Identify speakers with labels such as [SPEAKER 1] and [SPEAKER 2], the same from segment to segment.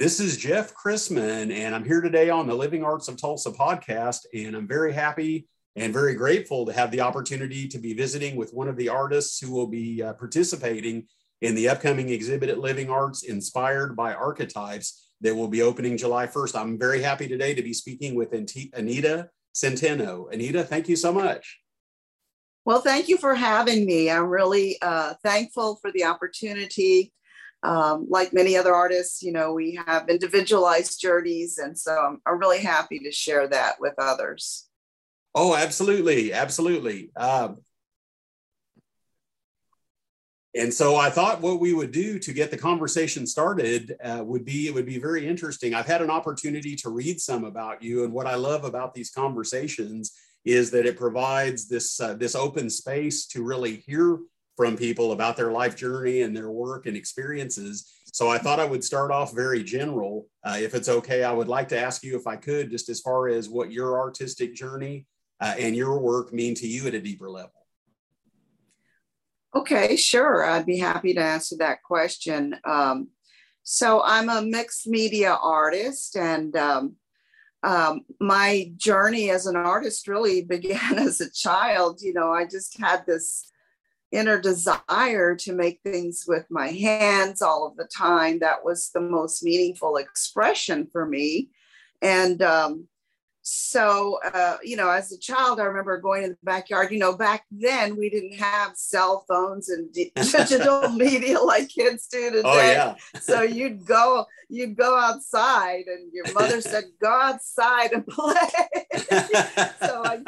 [SPEAKER 1] This is Jeff Chrisman, and I'm here today on the Living Arts of Tulsa podcast. And I'm very happy and very grateful to have the opportunity to be visiting with one of the artists who will be uh, participating in the upcoming exhibit at Living Arts inspired by archetypes that will be opening July 1st. I'm very happy today to be speaking with Anita Centeno. Anita, thank you so much.
[SPEAKER 2] Well, thank you for having me. I'm really uh, thankful for the opportunity um, like many other artists, you know, we have individualized journeys. And so I'm, I'm really happy to share that with others.
[SPEAKER 1] Oh, absolutely. Absolutely. Um, and so I thought what we would do to get the conversation started uh, would be it would be very interesting. I've had an opportunity to read some about you, and what I love about these conversations is that it provides this uh, this open space to really hear from people about their life journey and their work and experiences. So I thought I would start off very general. Uh, if it's okay, I would like to ask you, if I could, just as far as what your artistic journey uh, and your work mean to you at a deeper level.
[SPEAKER 2] Okay, sure. I'd be happy to answer that question. Um, so I'm a mixed media artist, and um, um, my journey as an artist really began as a child. You know, I just had this inner desire to make things with my hands all of the time. That was the most meaningful expression for me. And um, so, uh, you know, as a child, I remember going in the backyard. You know, back then we didn't have cell phones and digital media like kids do today. Oh, yeah. so you'd go, you'd go outside, and your mother said, "Go outside and play." so I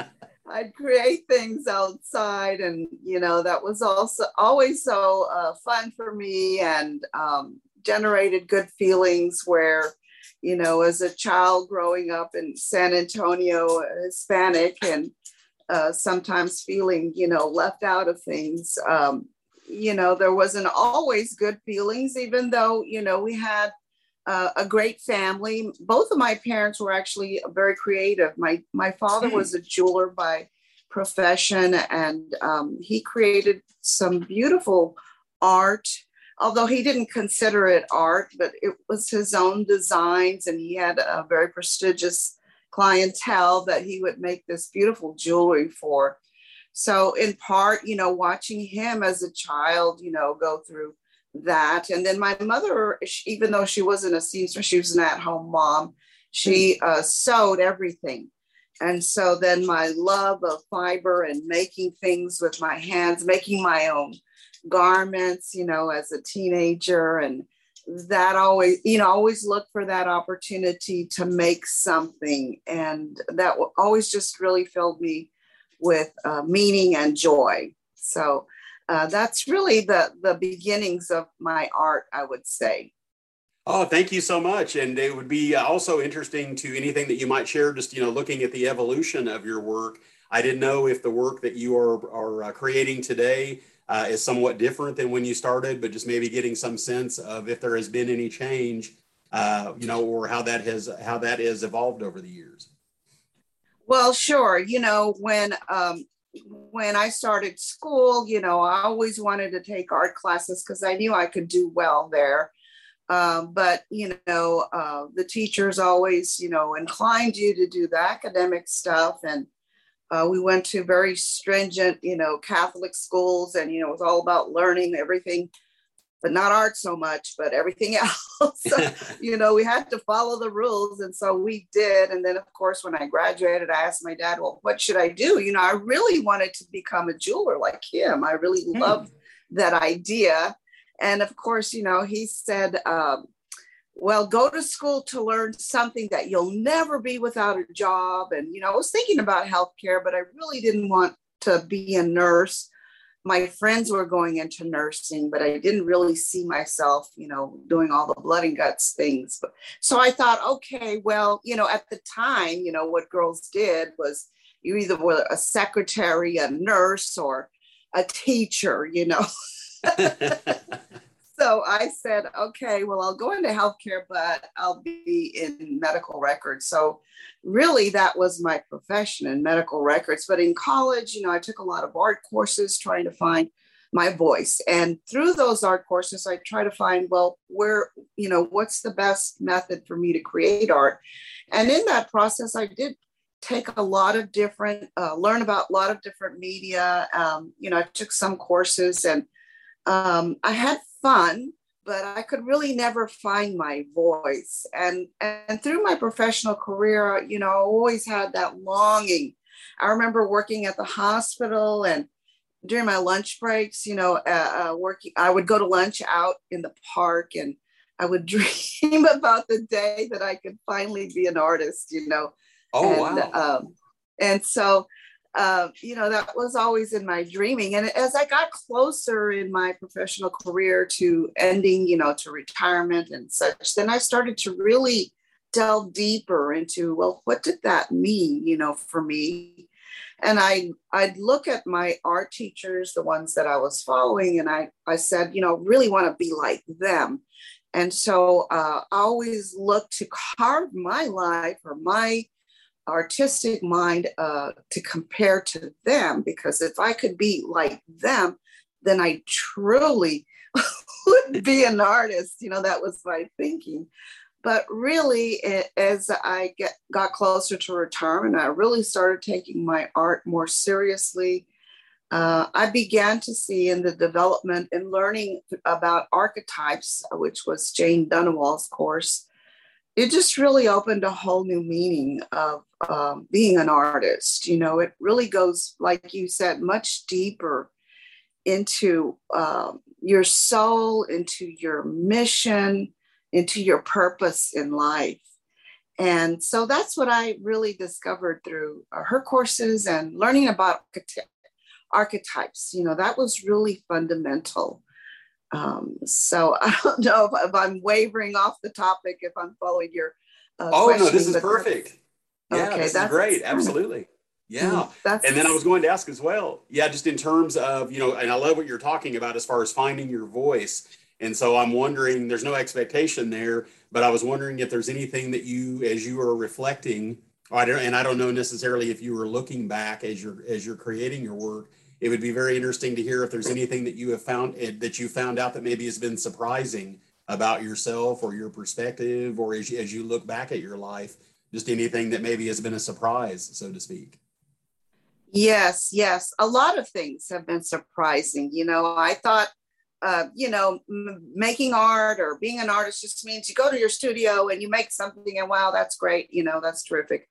[SPEAKER 2] I'd create things outside, and you know that was also always so uh, fun for me, and um, generated good feelings. Where, you know, as a child growing up in San Antonio, Hispanic, and uh, sometimes feeling, you know, left out of things. Um, you know, there wasn't always good feelings, even though you know we had uh, a great family. Both of my parents were actually very creative. My my father hmm. was a jeweler by profession, and um, he created some beautiful art. Although he didn't consider it art, but it was his own designs, and he had a very prestigious clientele that he would make this beautiful jewelry for. So, in part, you know, watching him as a child, you know, go through that. And then my mother, even though she wasn't a seamstress, she was an at home mom, she uh, sewed everything. And so then my love of fiber and making things with my hands, making my own garments, you know, as a teenager, and that always, you know, always look for that opportunity to make something. And that always just really filled me with uh, meaning and joy. So uh, that's really the the beginnings of my art, I would say.
[SPEAKER 1] Oh, thank you so much. And it would be uh, also interesting to anything that you might share, just, you know, looking at the evolution of your work. I didn't know if the work that you are, are uh, creating today uh, is somewhat different than when you started, but just maybe getting some sense of if there has been any change, uh, you know, or how that has, how that has evolved over the years.
[SPEAKER 2] Well, sure. You know, when um, when I started school, you know, I always wanted to take art classes because I knew I could do well there. Um, but you know, uh, the teachers always, you know, inclined you to do the academic stuff, and uh, we went to very stringent, you know, Catholic schools, and you know, it was all about learning everything but not art so much, but everything else. you know, we had to follow the rules. And so we did. And then, of course, when I graduated, I asked my dad, well, what should I do? You know, I really wanted to become a jeweler like him. I really mm. loved that idea. And of course, you know, he said, um, well, go to school to learn something that you'll never be without a job. And, you know, I was thinking about healthcare, but I really didn't want to be a nurse my friends were going into nursing, but I didn't really see myself, you know, doing all the blood and guts things. But, so I thought, okay, well, you know, at the time, you know, what girls did was you either were a secretary, a nurse, or a teacher, you know. so I said, okay, well, I'll go into healthcare, but I'll be in medical records. So really, that was my profession in medical records. But in college, you know, I took a lot of art courses trying to find my voice. And through those art courses, I try to find, well, where, you know, what's the best method for me to create art? And in that process, I did take a lot of different, uh, learn about a lot of different media. Um, you know, I took some courses and um, I had fun, but I could really never find my voice. And, and through my professional career, you know, I always had that longing. I remember working at the hospital and during my lunch breaks, you know, uh, uh, working, I would go to lunch out in the park and I would dream about the day that I could finally be an artist, you know.
[SPEAKER 1] Oh,
[SPEAKER 2] and,
[SPEAKER 1] wow.
[SPEAKER 2] Um, and so, uh, you know, that was always in my dreaming. And as I got closer in my professional career to ending, you know, to retirement and such, then I started to really delve deeper into, well, what did that mean, you know, for me? and I I'd look at my art teachers, the ones that I was following, and I I said, you know, really want to be like them. And so uh, I always look to carve my life or my artistic mind uh, to compare to them because if I could be like them, then I truly would be an artist. You know, that was my thinking. But really, it, as I get, got closer to retirement, I really started taking my art more seriously. Uh, I began to see in the development and learning about archetypes, which was Jane Dunnewold's course, it just really opened a whole new meaning of um, being an artist. You know, it really goes, like you said, much deeper into um, your soul, into your mission, into your purpose in life. And so that's what I really discovered through uh, her courses and learning about archetypes. You know, that was really fundamental. Um, so I don't know if, if, I'm wavering off the topic, if I'm following your.
[SPEAKER 1] Uh, oh, no, this is perfect. Yeah, okay, this is great. Absolutely. Yeah. Mm, that's, and then I was going to ask as well. Yeah, just in terms of, you know, and I love what you're talking about as far as finding your voice and so I'm wondering, there's no expectation there, but I was wondering if there's anything that you, as you are reflecting, I don't, and I don't know necessarily if you were looking back as you're as you're creating your work. It would be very interesting to hear if there's anything that you have found eh, that you found out that maybe has been surprising about yourself or your perspective, or as you, as you look back at your life, just anything that maybe has been a surprise, so to speak.
[SPEAKER 2] Yes, yes. A lot of things have been surprising. You know, I thought uh, you know, m- making art or being an artist just means you go to your studio and you make something and wow, that's great. You know, that's terrific.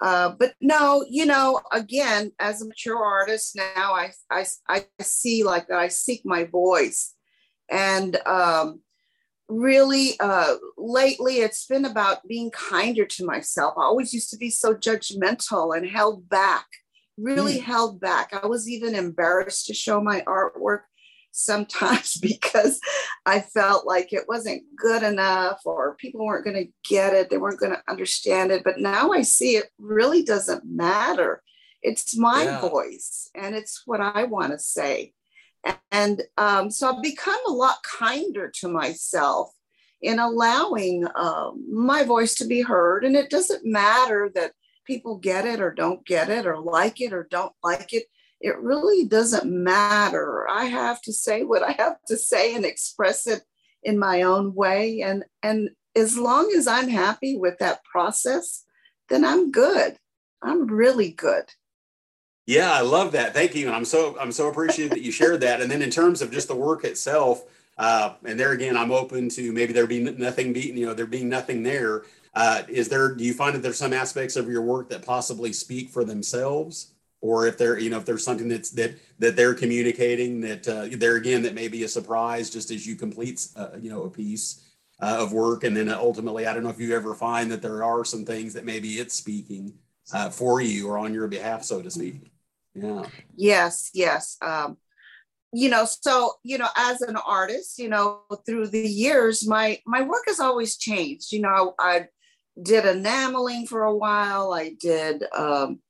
[SPEAKER 2] Uh, but no, you know, again, as a mature artist now, I, I, I see like that I seek my voice. And um, really, uh, lately, it's been about being kinder to myself. I always used to be so judgmental and held back, really mm. held back. I was even embarrassed to show my artwork sometimes because I felt like it wasn't good enough or people weren't going to get it, they weren't going to understand it. But now I see it really doesn't matter. It's my yeah. voice and it's what I want to say. And um, so I've become a lot kinder to myself in allowing um, my voice to be heard. And it doesn't matter that people get it or don't get it or like it or don't like it it really doesn't matter. I have to say what I have to say and express it in my own way. And, and as long as I'm happy with that process, then I'm good. I'm really good.
[SPEAKER 1] Yeah, I love that. Thank you. And I'm so I'm so appreciative that you shared that. And then in terms of just the work itself, uh, and there again, I'm open to maybe there be nothing beaten, you know, there being nothing there. Uh, is there do you find that there's some aspects of your work that possibly speak for themselves? or if they're you know if there's something that's that that they're communicating that uh, there again that may be a surprise just as you complete uh, you know a piece uh, of work and then ultimately i don't know if you ever find that there are some things that maybe it's speaking uh, for you or on your behalf so to speak yeah
[SPEAKER 2] yes yes um, you know so you know as an artist you know through the years my my work has always changed you know i, I did enameling for a while i did um,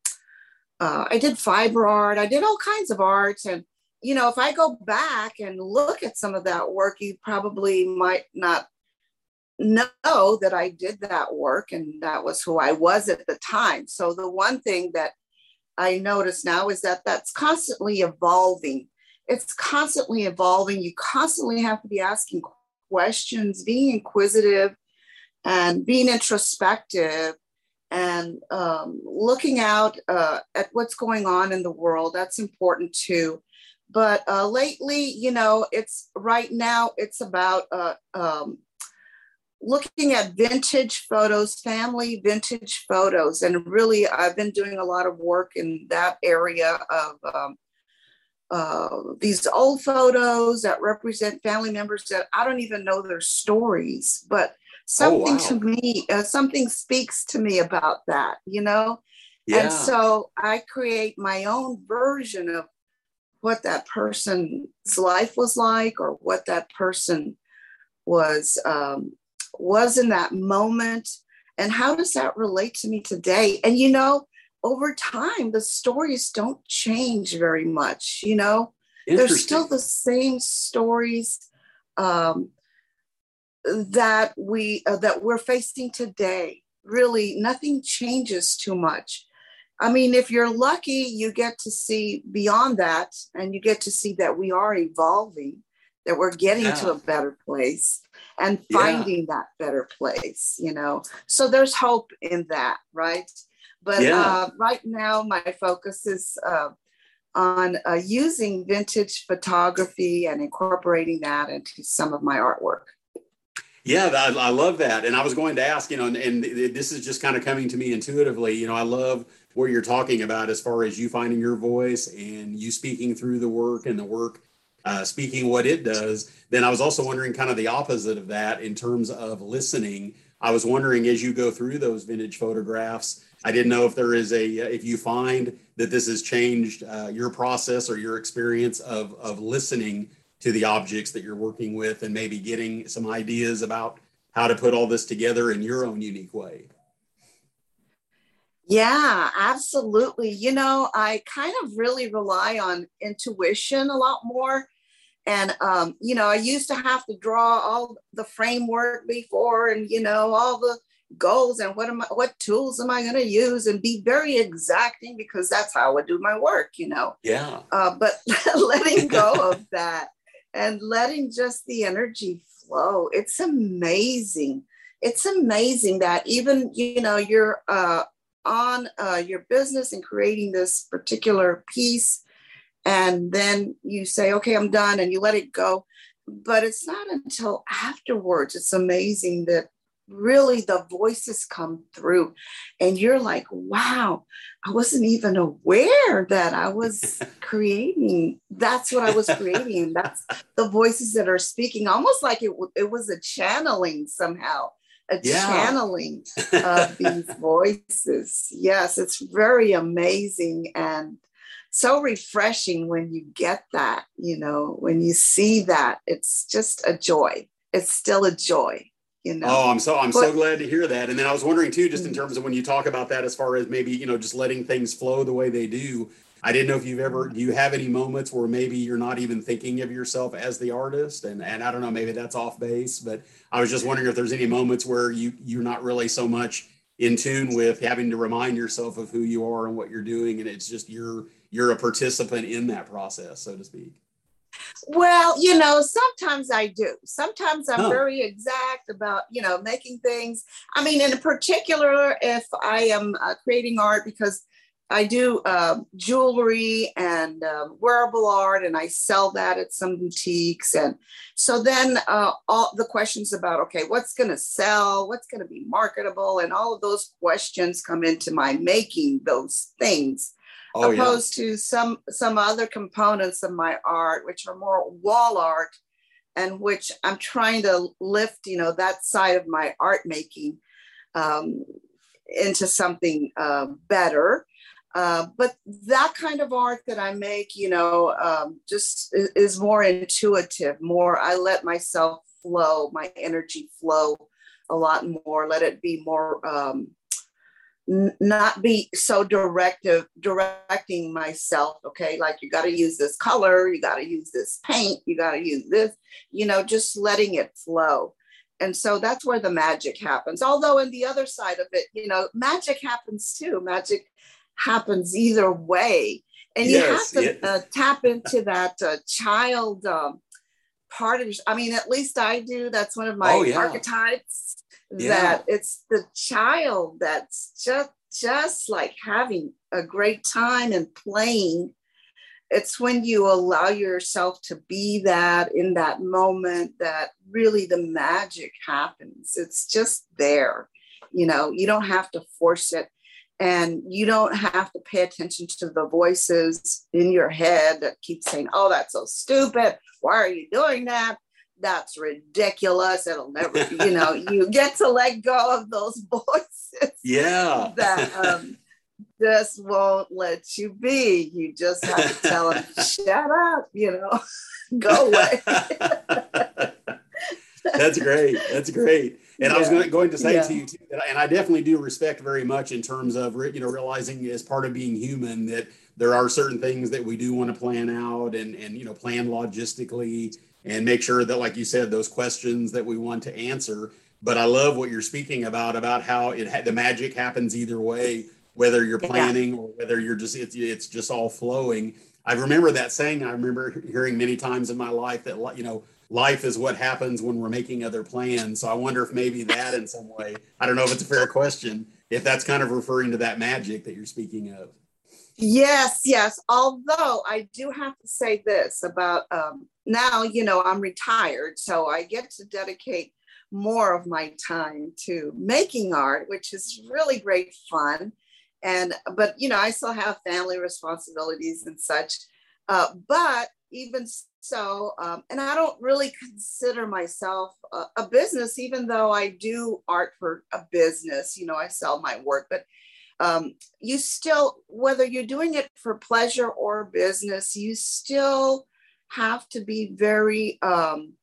[SPEAKER 2] uh, I did fiber art, I did all kinds of arts. And, you know, if I go back and look at some of that work, you probably might not know that I did that work and that was who I was at the time. So the one thing that I notice now is that that's constantly evolving. it's constantly evolving. You constantly have to be asking questions, being inquisitive, and being introspective and um, looking out uh, at what's going on in the world. That's important too. But uh, lately, you know, it's right now, it's about uh, um, looking at vintage photos, family vintage photos. And really, I've been doing a lot of work in that area of um, uh, these old photos that represent family members that I don't even know their stories, but something oh, wow. to me, uh, something speaks to me about that, you know? Yeah. And so I create my own version of what that person's life was like or what that person was um, was in that moment. And how does that relate to me today? And you know over time the stories don't change very much you know? They're still the same stories um, that we uh, that we're facing today. Really nothing changes too much. I mean if you're lucky you get to see beyond that and you get to see that we are evolving that we're getting yeah. to a better place and finding yeah. that better place you know so there's hope in that right but yeah. uh, right now my focus is uh, on uh, using vintage photography and incorporating that into some of my artwork
[SPEAKER 1] yeah, I, I, love that. And I was going to ask, you know, and, and, this is just kind of coming to me intuitively. You know, I love what you're talking about as far as you finding your voice and you speaking through the work and the work uh, speaking what it does. Then I was also wondering kind of the opposite of that in terms of listening. I was wondering as you go through those vintage photographs, I didn't know if there is a if you find that this has changed uh, your process or your experience of of listening to the objects that you're working with and maybe getting some ideas about how to put all this together in your own unique way.
[SPEAKER 2] Yeah, absolutely. You know, I kind of really rely on intuition a lot more. And, um, you know, I used to have to draw all the framework before and, you know, all the goals and what am I, what tools am I going to use and be very exacting because that's how I would do my work, you know?
[SPEAKER 1] Yeah.
[SPEAKER 2] Uh, but letting go of that and letting just the energy flow. It's amazing. It's amazing that even, you know, you're uh, on uh, your business and creating this particular piece, and then you say, okay, I'm done, and you let it go. But it's not until afterwards, it's amazing that really the voices come through and you're like wow i wasn't even aware that i was creating that's what i was creating that's the voices that are speaking almost like it, it was a channeling somehow a yeah. channeling of these voices yes it's very amazing and so refreshing when you get that you know when you see that it's just a joy it's still a joy you know.
[SPEAKER 1] Oh, I'm so I'm but, so glad to hear that. And then I was wondering too, just in mm. terms of when you talk about that, as far as maybe you know just letting things flow the way they do. I didn't know if you've ever do you have any moments where maybe you're not even thinking of yourself as the artist, and and I don't know maybe that's off base, but I was just wondering if there's any moments where you you're not really so much in tune with having to remind yourself of who you are and what you're doing, and it's just you're you're a participant in that process, so to speak.
[SPEAKER 2] Well, you know, sometimes I do. Sometimes I'm very exact about, you know, making things. I mean, in particular, if I am uh, creating art, because I do uh, jewelry and uh, wearable art, and I sell that at some boutiques. And so then uh, all the questions about, okay, what's going to sell? What's going to be marketable? And all of those questions come into my making those things oh, opposed yeah. to some some other components of my art which are more wall art and which i'm trying to lift you know that side of my art making um, into something uh, better uh, but that kind of art that I make, you know, um, just is, is, more intuitive, more, I let myself flow, my energy flow a lot more, let it be more um, not be so directive directing myself okay like you got to use this color you got to use this paint you got to use this you know just letting it flow and so that's where the magic happens although in the other side of it you know magic happens too magic happens either way and you have to uh, tap into that uh, child um, part of. I mean, at least I do. That's one of my oh, yeah. archetypes. Yeah. That it's the child that's just just like having a great time and playing. It's when you allow yourself to be that in that moment that really the magic happens. It's just there. You know, you don't have to force it and you don't have to pay attention to the voices in your head that keep saying, oh, that's so stupid. Why are you doing that? That's ridiculous. It'll never, you know, you get to let go of those voices.
[SPEAKER 1] Yeah.
[SPEAKER 2] That um, just won't let you be. You just have to tell them, shut up, you know, go away.
[SPEAKER 1] That's great. That's great. And yeah. I was going to, going to say yeah. to you too, that, and I definitely do respect very much in terms of you know realizing as part of being human that there are certain things that we do want to plan out and and you know plan logistically and make sure that like you said those questions that we want to answer. But I love what you're speaking about about how it ha- the magic happens either way, whether you're planning yeah. or whether you're just it's it's just all flowing. I remember that saying. I remember hearing many times in my life that you know life is what happens when we're making other plans. So I wonder if maybe that in some way, I don't know if it's a fair question, if that's kind of referring to that magic that you're speaking of.
[SPEAKER 2] Yes, yes. Although I do have to say this about um, now, you know, I'm retired, so I get to dedicate more of my time to making art, which is really great fun. And, but, you know, I still have family responsibilities and such. Uh, but even so, um, and I don't really consider myself a, a, business, even though I do art for a business. You know, I sell my work, but um, you still, whether you're doing it for pleasure or business, you still have to be very, um,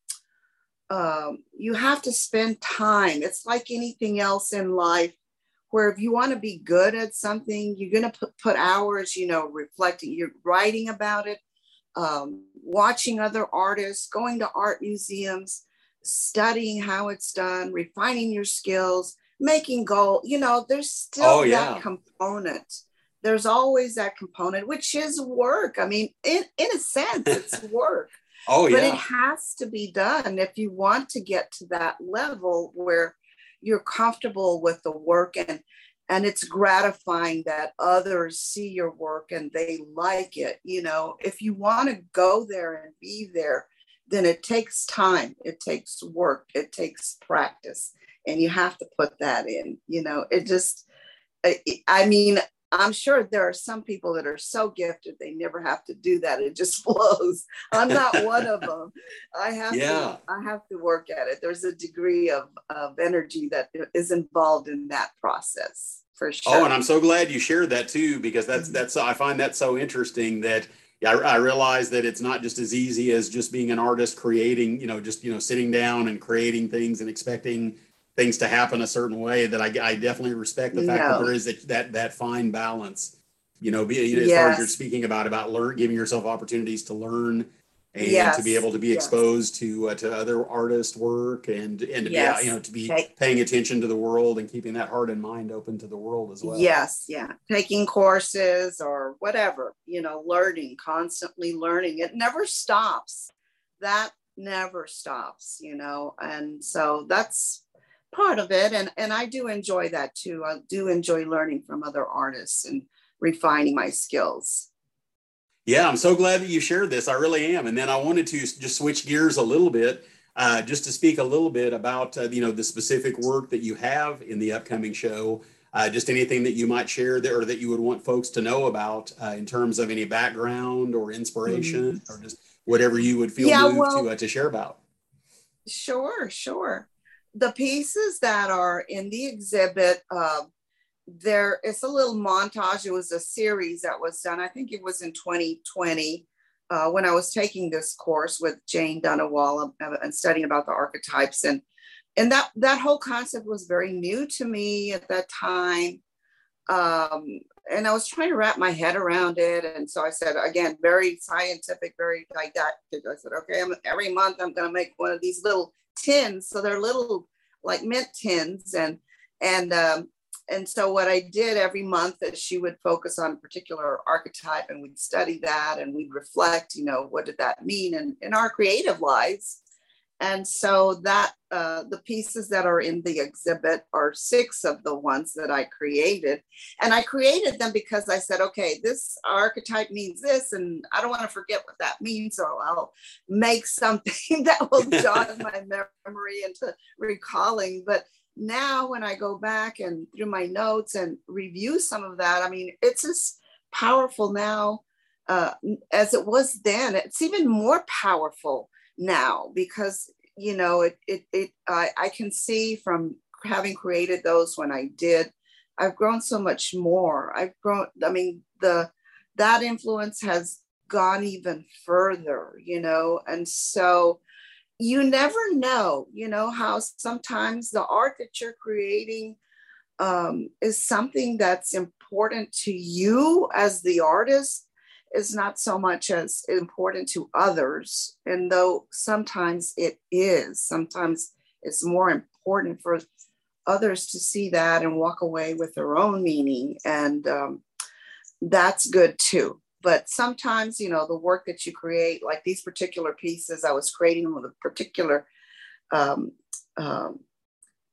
[SPEAKER 2] um, you have to spend time. It's like anything else in life where if you want to be good at something, you're going to put, put hours, you know, reflecting, you're writing about it, um, watching other artists, going to art museums, studying how it's done, refining your skills, making gold. You know, there's still oh, yeah. that component. There's always that component, which is work. I mean, in, in a sense, it's work.
[SPEAKER 1] oh,
[SPEAKER 2] yeah.
[SPEAKER 1] But
[SPEAKER 2] it has to be done if you want to get to that level where you're comfortable with the work and and it's gratifying that others see your work and they like it you know if you want to go there and be there then it takes time it takes work it takes practice and you have to put that in you know it just i mean i'm sure there are some people that are so gifted they never have to do that it just flows i'm not one of them i have yeah. to i have to work at it there's a degree of, of energy that is involved in that process for sure.
[SPEAKER 1] Oh, and I'm so glad you shared that too, because that's mm-hmm. that's I find that so interesting that I, realize that it's not just as easy as just being an artist creating, you know, just you know sitting down and creating things and expecting things to happen a certain way. That I, I definitely respect the fact no. that there is that, that that fine balance. You know, be, as yes. far as you're speaking about about learn, giving yourself opportunities to learn and yes. to be able to be exposed yes. to uh, to other artist work and and to be you know to be okay. paying attention to the world and keeping that heart and mind open to the world as well
[SPEAKER 2] yes yeah taking courses or whatever you know learning constantly learning it never stops that never stops you know and so that's part of it and and I do enjoy that too I do enjoy learning from other artists and refining my skills
[SPEAKER 1] yeah, I'm so glad that you shared this. I really am. And then I wanted to just switch gears a little bit, uh, just to speak a little bit about uh, you know the specific work that you have in the upcoming show. Uh, just anything that you might share there or that you would want folks to know about uh, in terms of any background or inspiration mm-hmm. or just whatever you would feel yeah, moved well, to, uh, to share about.
[SPEAKER 2] Sure, sure. The pieces that are in the exhibit uh, there it's a little montage. It was a series that was done. I think it was in 2020 uh, when I was taking this course with Jane Dunnewold and studying about the archetypes and and that that whole concept was very new to me at that time. Um, and I was trying to wrap my head around it. And so I said, again, very scientific, very didactic. I said, okay, I'm, every month I'm going to make one of these little tins. So they're little like mint tins. And, and um, and so what I did every month is she would focus on a particular archetype and we'd study that and we'd reflect, you know, what did that mean in, in our creative lives? And so that uh, the pieces that are in the exhibit are six of the ones that I created. And I created them because I said, okay, this archetype means this, and I don't want to forget what that means. So I'll make something that will jog my memory into recalling. But now when I go back and through my notes and review some of that, I mean, it's as powerful now uh, as it was then. It's even more powerful now because you know it it, it I, I can see from having created those when I did, I've grown so much more. I've grown. I mean, the that influence has gone even further, you know, and so you never know, you know, how sometimes the art that you're creating um, is something that's important to you as the artist is not so much as important to others. And though sometimes it is, sometimes it's more important for others to see that and walk away with their own meaning. And um, that's good too but sometimes you know the work that you create like these particular pieces i was creating with a particular um, um,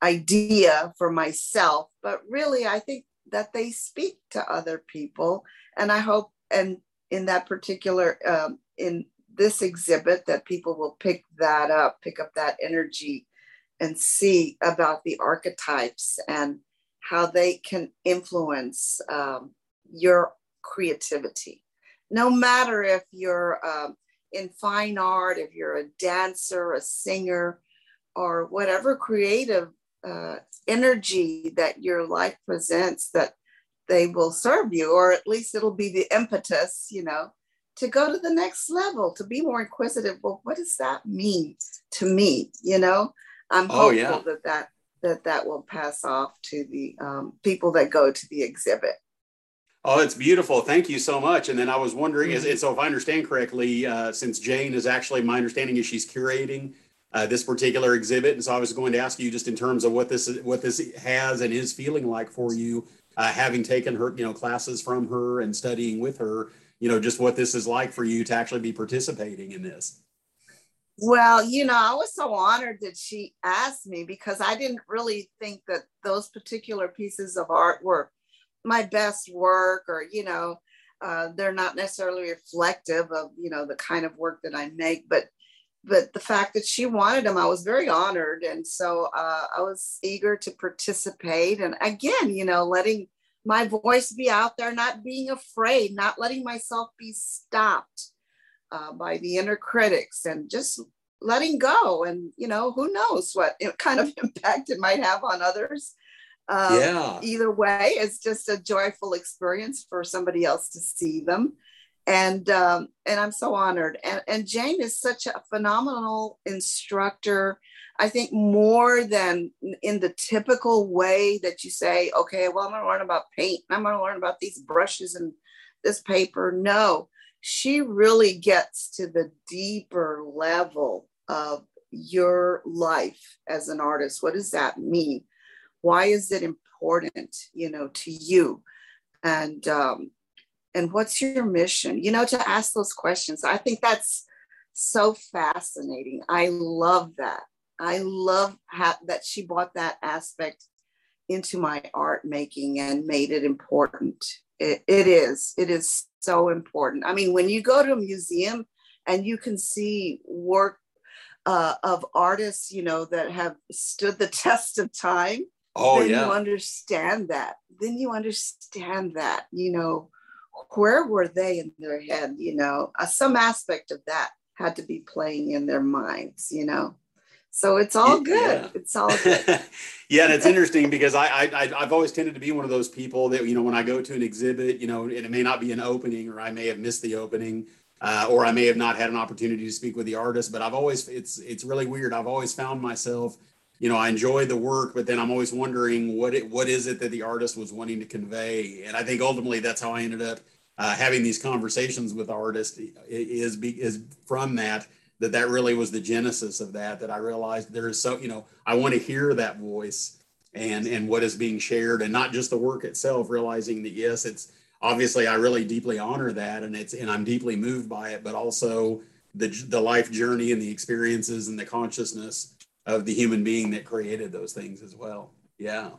[SPEAKER 2] idea for myself but really i think that they speak to other people and i hope and in that particular um, in this exhibit that people will pick that up pick up that energy and see about the archetypes and how they can influence um, your creativity. No matter if you're um, in fine art, if you're a dancer, a singer, or whatever creative uh, energy that your life presents, that they will serve you, or at least it'll be the impetus, you know, to go to the next level, to be more inquisitive. Well, what does that mean to me? You know, I'm hopeful oh, yeah. that that that that will pass off to the um, people that go to the exhibit.
[SPEAKER 1] Oh, it's beautiful. Thank you so much. And then I was wondering, mm-hmm. is, so if I understand correctly, uh, since Jane is actually, my understanding is she's curating uh, this particular exhibit, and so I was going to ask you just in terms of what this what this has and is feeling like for you, uh, having taken her, you know, classes from her and studying with her, you know, just what this is like for you to actually be participating in this.
[SPEAKER 2] Well, you know, I was so honored that she asked me because I didn't really think that those particular pieces of art were my best work or you know uh, they're not necessarily reflective of you know the kind of work that i make but but the fact that she wanted them i was very honored. And so uh, i was eager to participate. And again you know letting my voice be out there not being afraid not letting myself be stopped uh, by the inner critics and just letting go. And you know who knows what kind of impact it might have on others. Um, yeah. Either way, it's just a joyful experience for somebody else to see them, and um, and I'm so honored. And, and Jane is such a phenomenal instructor. I think more than in the typical way that you say, okay, well, I'm going to learn about paint. I'm going to learn about these brushes and this paper. No, she really gets to the deeper level of your life as an artist. What does that mean? why is it important you know to you and um, and what's your mission? You know to ask those questions. I think that's so fascinating. I love that. I love how, that she brought that aspect into my art making and made it important. It, it is it is so important. I mean when you go to a museum and you can see work uh, of artists you know that have stood the test of time oh, then yeah. you understand that. Then you understand that, you know, where were they in their head? You know, uh, some aspect of that had to be playing in their minds, you know. So it's all good. Yeah. It's all good.
[SPEAKER 1] yeah, and it's interesting because I, I I've always tended to be one of those people that you know when I go to an exhibit, you know, and it may not be an opening, or I may have missed the opening, uh, or I may have not had an opportunity to speak with the artist. But I've always it's it's really weird. I've always found myself you know, I enjoy the work, but then I'm always wondering what it what is it that the artist was wanting to convey, and I think ultimately that's how I ended up uh, having these conversations with artists is is from that that that really was the genesis of that that I realized there is so you know I want to hear that voice and and what is being shared and not just the work itself realizing that yes it's obviously i really deeply honor that and it's and i'm deeply moved by it but also the the life journey and the experiences and the consciousness of the human being that created those things as well yeah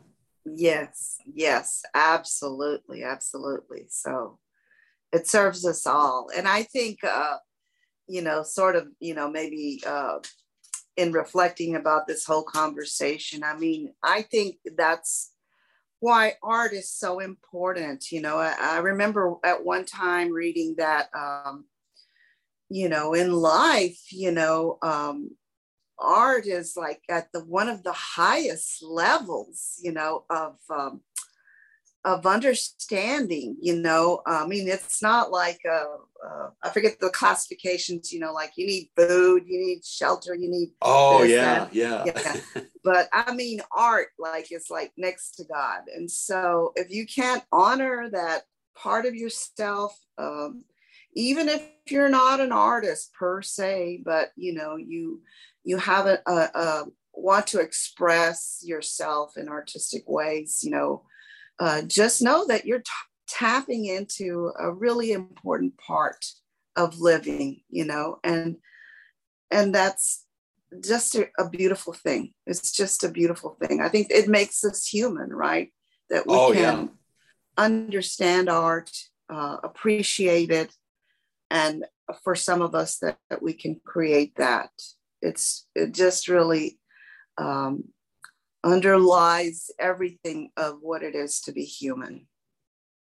[SPEAKER 2] yes yes absolutely absolutely so it serves us all and i think uh you know sort of you know maybe uh in reflecting about this whole conversation. I mean, I think that's why art is so important. You know, I, I remember at one time reading that, um, you know, in life, you know, um, art is like at the one of the highest levels, you know, of um, of understanding you know? I mean it's not like uh, uh, i forget the classifications you know like you need food you need shelter you need
[SPEAKER 1] oh yeah, yeah.
[SPEAKER 2] Yeah. But i mean art like is like next to god. And so if you can't honor that part of yourself um, even if you're not an artist per se but you know you you have a, a, a want to express yourself in artistic ways you know uh, just know that you're t- tapping into a really important part of living you know and and that's just a, a, beautiful thing. It's just a beautiful thing. I think it makes us human right? That we oh, can yeah. understand art uh, appreciate it and for some of us that, that we can create that it's it just really um, underlies everything of what it is to be human.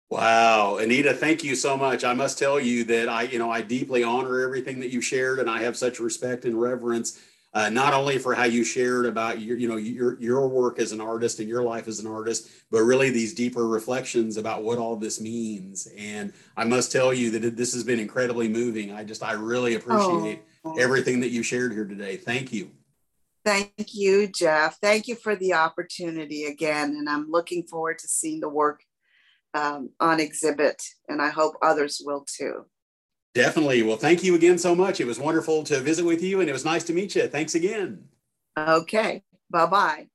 [SPEAKER 1] Wow, Anita, thank you so much. I must tell you that I, you know, I deeply honor everything that you shared, and I have such respect and reverence, uh, not only for how you shared about your, you know, your your work as an artist and your life as an artist, but really these deeper reflections about what all this means. And I must tell you that this has been incredibly moving. I just, I really appreciate oh. Everything that you shared here today. Thank you.
[SPEAKER 2] Thank you, Jeff. Thank you for the opportunity again. And I'm looking forward to seeing the work um, on exhibit, and I hope others will too.
[SPEAKER 1] Definitely. Well, thank you again so much. It was wonderful to visit with you, and it was nice to meet you. Thanks again.
[SPEAKER 2] Okay. Bye bye.